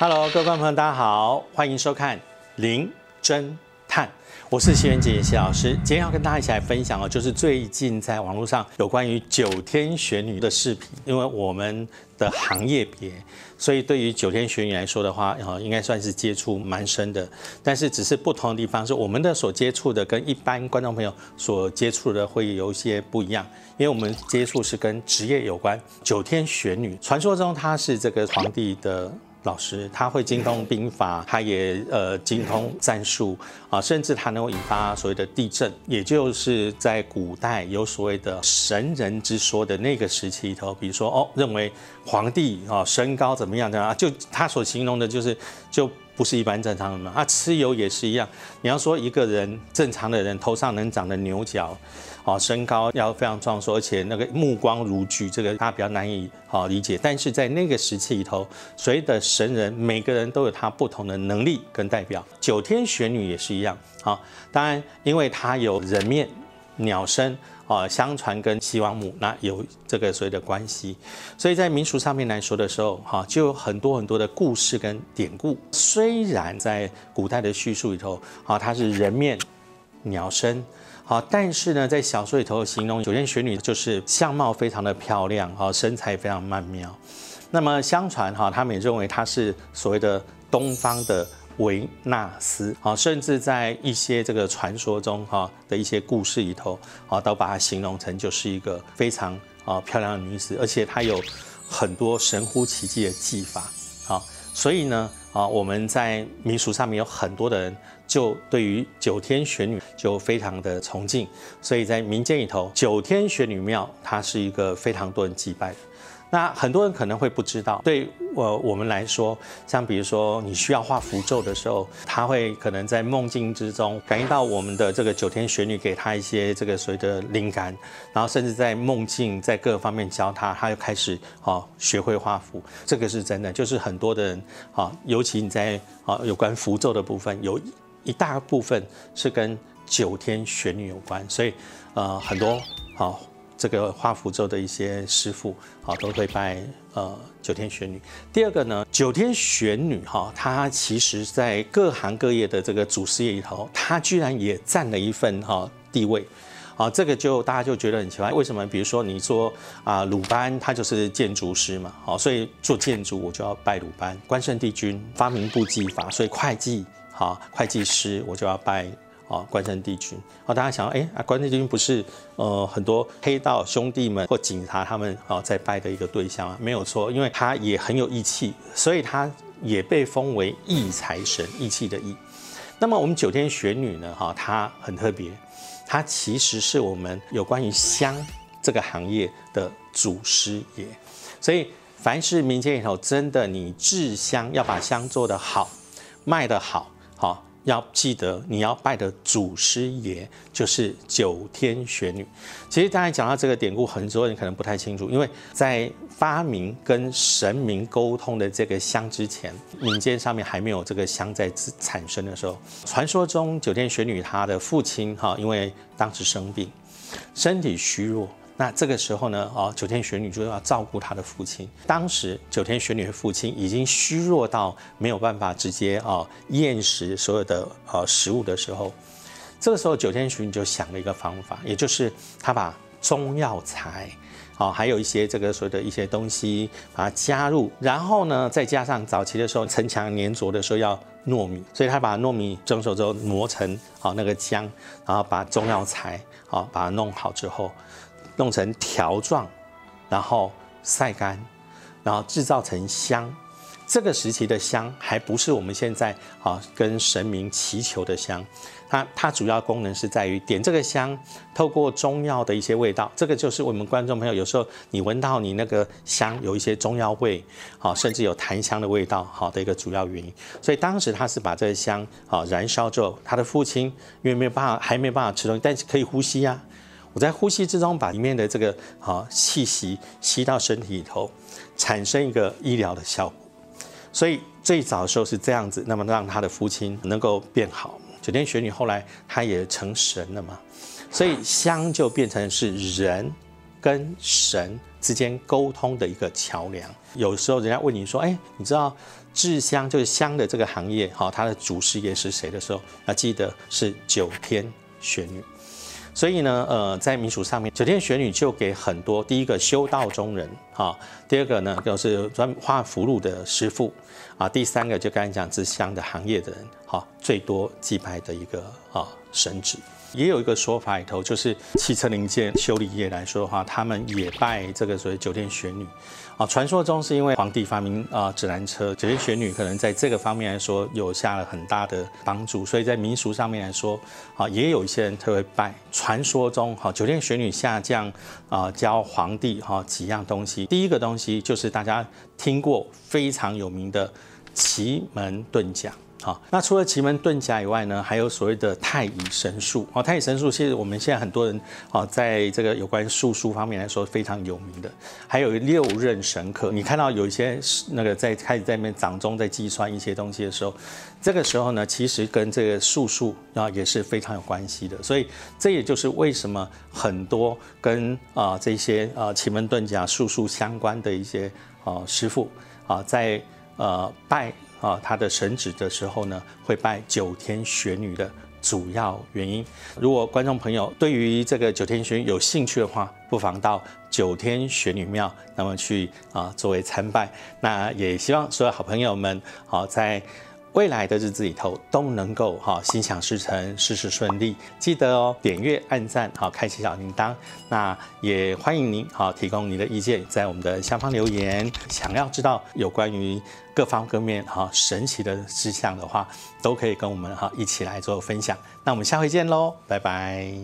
Hello，各位观众朋友，大家好，欢迎收看《零侦探》，我是谢元杰谢老师。今天要跟大家一起来分享哦，就是最近在网络上有关于九天玄女的视频。因为我们的行业别，所以对于九天玄女来说的话，啊，应该算是接触蛮深的。但是只是不同的地方是，我们的所接触的跟一般观众朋友所接触的会有一些不一样，因为我们接触是跟职业有关。九天玄女传说中她是这个皇帝的。老师他会精通兵法，他也呃精通战术啊，甚至他能够引发所谓的地震，也就是在古代有所谓的神人之说的那个时期里头，比如说哦，认为皇帝啊身高怎么样的啊，就他所形容的就是就。不是一般正常人嘛？啊，蚩尤也是一样。你要说一个人正常的人头上能长的牛角，哦，身高要非常壮硕，而且那个目光如炬，这个大家比较难以好理解。但是在那个时期里头，所谓的神人，每个人都有他不同的能力跟代表。九天玄女也是一样。好，当然因为她有人面、鸟身。啊，相传跟西王母那有这个所谓的关系，所以在民俗上面来说的时候，哈，就有很多很多的故事跟典故。虽然在古代的叙述里头，啊，它是人面鸟身，好，但是呢，在小说里头形容九天玄女就是相貌非常的漂亮，啊，身材非常曼妙。那么相传哈，他们也认为她是所谓的东方的。维纳斯，啊，甚至在一些这个传说中，哈的一些故事里头，啊，都把它形容成就是一个非常啊漂亮的女子，而且她有很多神乎其技的技法，啊，所以呢，啊，我们在民俗上面有很多的人就对于九天玄女就非常的崇敬，所以在民间里头，九天玄女庙它是一个非常多人祭拜的。那很多人可能会不知道，对我我们来说，像比如说你需要画符咒的时候，他会可能在梦境之中感应到我们的这个九天玄女给他一些这个所谓的灵感，然后甚至在梦境在各个方面教他，他就开始啊学会画符，这个是真的，就是很多的人啊，尤其你在啊有关符咒的部分，有一大部分是跟九天玄女有关，所以呃很多好。这个画符咒的一些师傅好，都会拜呃九天玄女。第二个呢，九天玄女哈，她其实在各行各业的这个祖师爷里头，她居然也占了一份哈地位。啊，这个就大家就觉得很奇怪，为什么？比如说你说啊，鲁班他就是建筑师嘛，好，所以做建筑我就要拜鲁班。关圣帝君发明簿记法，所以会计好，会计师我就要拜。啊，关圣帝君，哦，大家想，哎，啊，关圣帝君不是呃很多黑道兄弟们或警察他们啊在拜的一个对象啊？没有错，因为他也很有义气，所以他也被封为义财神，义气的义。那么我们九天玄女呢，哈，她很特别，她其实是我们有关于香这个行业的祖师爷。所以凡是民间里头真的你制香要把香做得好，卖得，好。要记得，你要拜的祖师爷就是九天玄女。其实，刚才讲到这个典故，很多人可能不太清楚，因为在发明跟神明沟通的这个香之前，民间上面还没有这个香在产生的时候，传说中九天玄女她的父亲哈，因为当时生病，身体虚弱。那这个时候呢，哦，九天玄女就要照顾她的父亲。当时九天玄女的父亲已经虚弱到没有办法直接啊咽食所有的呃食物的时候，这个时候九天玄女就想了一个方法，也就是她把中药材，啊，还有一些这个所谓的一些东西把它加入，然后呢，再加上早期的时候城墙粘着的时候要糯米，所以他把糯米蒸熟之后磨成好那个浆，然后把中药材好把它弄好之后。弄成条状，然后晒干，然后制造成香。这个时期的香还不是我们现在啊跟神明祈求的香，它它主要功能是在于点这个香，透过中药的一些味道，这个就是我们观众朋友有时候你闻到你那个香有一些中药味，好，甚至有檀香的味道，好的一个主要原因。所以当时他是把这个香啊燃烧之后，他的父亲因为没有办法还没有办法吃东西，但是可以呼吸呀。我在呼吸之中把里面的这个啊气息吸到身体里头，产生一个医疗的效果。所以最早的时候是这样子，那么让他的父亲能够变好。九天玄女后来她也成神了嘛，所以香就变成是人跟神之间沟通的一个桥梁。有时候人家问你说：“哎，你知道制香就是香的这个行业，好，它的祖师爷是谁的时候，要记得是九天玄女。所以呢，呃，在民俗上面，九天玄女就给很多第一个修道中人，哈，第二个呢就是专画符箓的师傅，啊，第三个就刚才讲制香的行业的人，哈，最多祭拜的一个啊神职。也有一个说法里头，就是汽车零件修理业来说的话，他们也拜这个所谓九天玄女。啊，传说中是因为皇帝发明啊指南车，九天玄女可能在这个方面来说有下了很大的帮助，所以在民俗上面来说，啊，也有一些人特别拜。传说中，哈，九天玄女下降啊，教皇帝哈几样东西。第一个东西就是大家听过非常有名的奇门遁甲。好，那除了奇门遁甲以外呢，还有所谓的太乙神术。哦，太乙神术其实我们现在很多人哦，在这个有关术数方面来说非常有名的。还有六壬神课，你看到有一些那个在开始在那边掌中在计算一些东西的时候，这个时候呢，其实跟这个术数啊也是非常有关系的。所以这也就是为什么很多跟啊这些啊奇门遁甲术数相关的一些啊师傅啊在呃拜。啊，他的神旨的时候呢，会拜九天玄女的主要原因。如果观众朋友对于这个九天玄女有兴趣的话，不妨到九天玄女庙，那么去啊作为参拜。那也希望所有好朋友们，好在。未来的日子里头都能够哈心想事成，事事顺利。记得哦，点阅、按赞，好，开启小铃铛。那也欢迎您好提供您的意见，在我们的下方留言。想要知道有关于各方各面哈神奇的事项的话，都可以跟我们哈一起来做分享。那我们下回见喽，拜拜。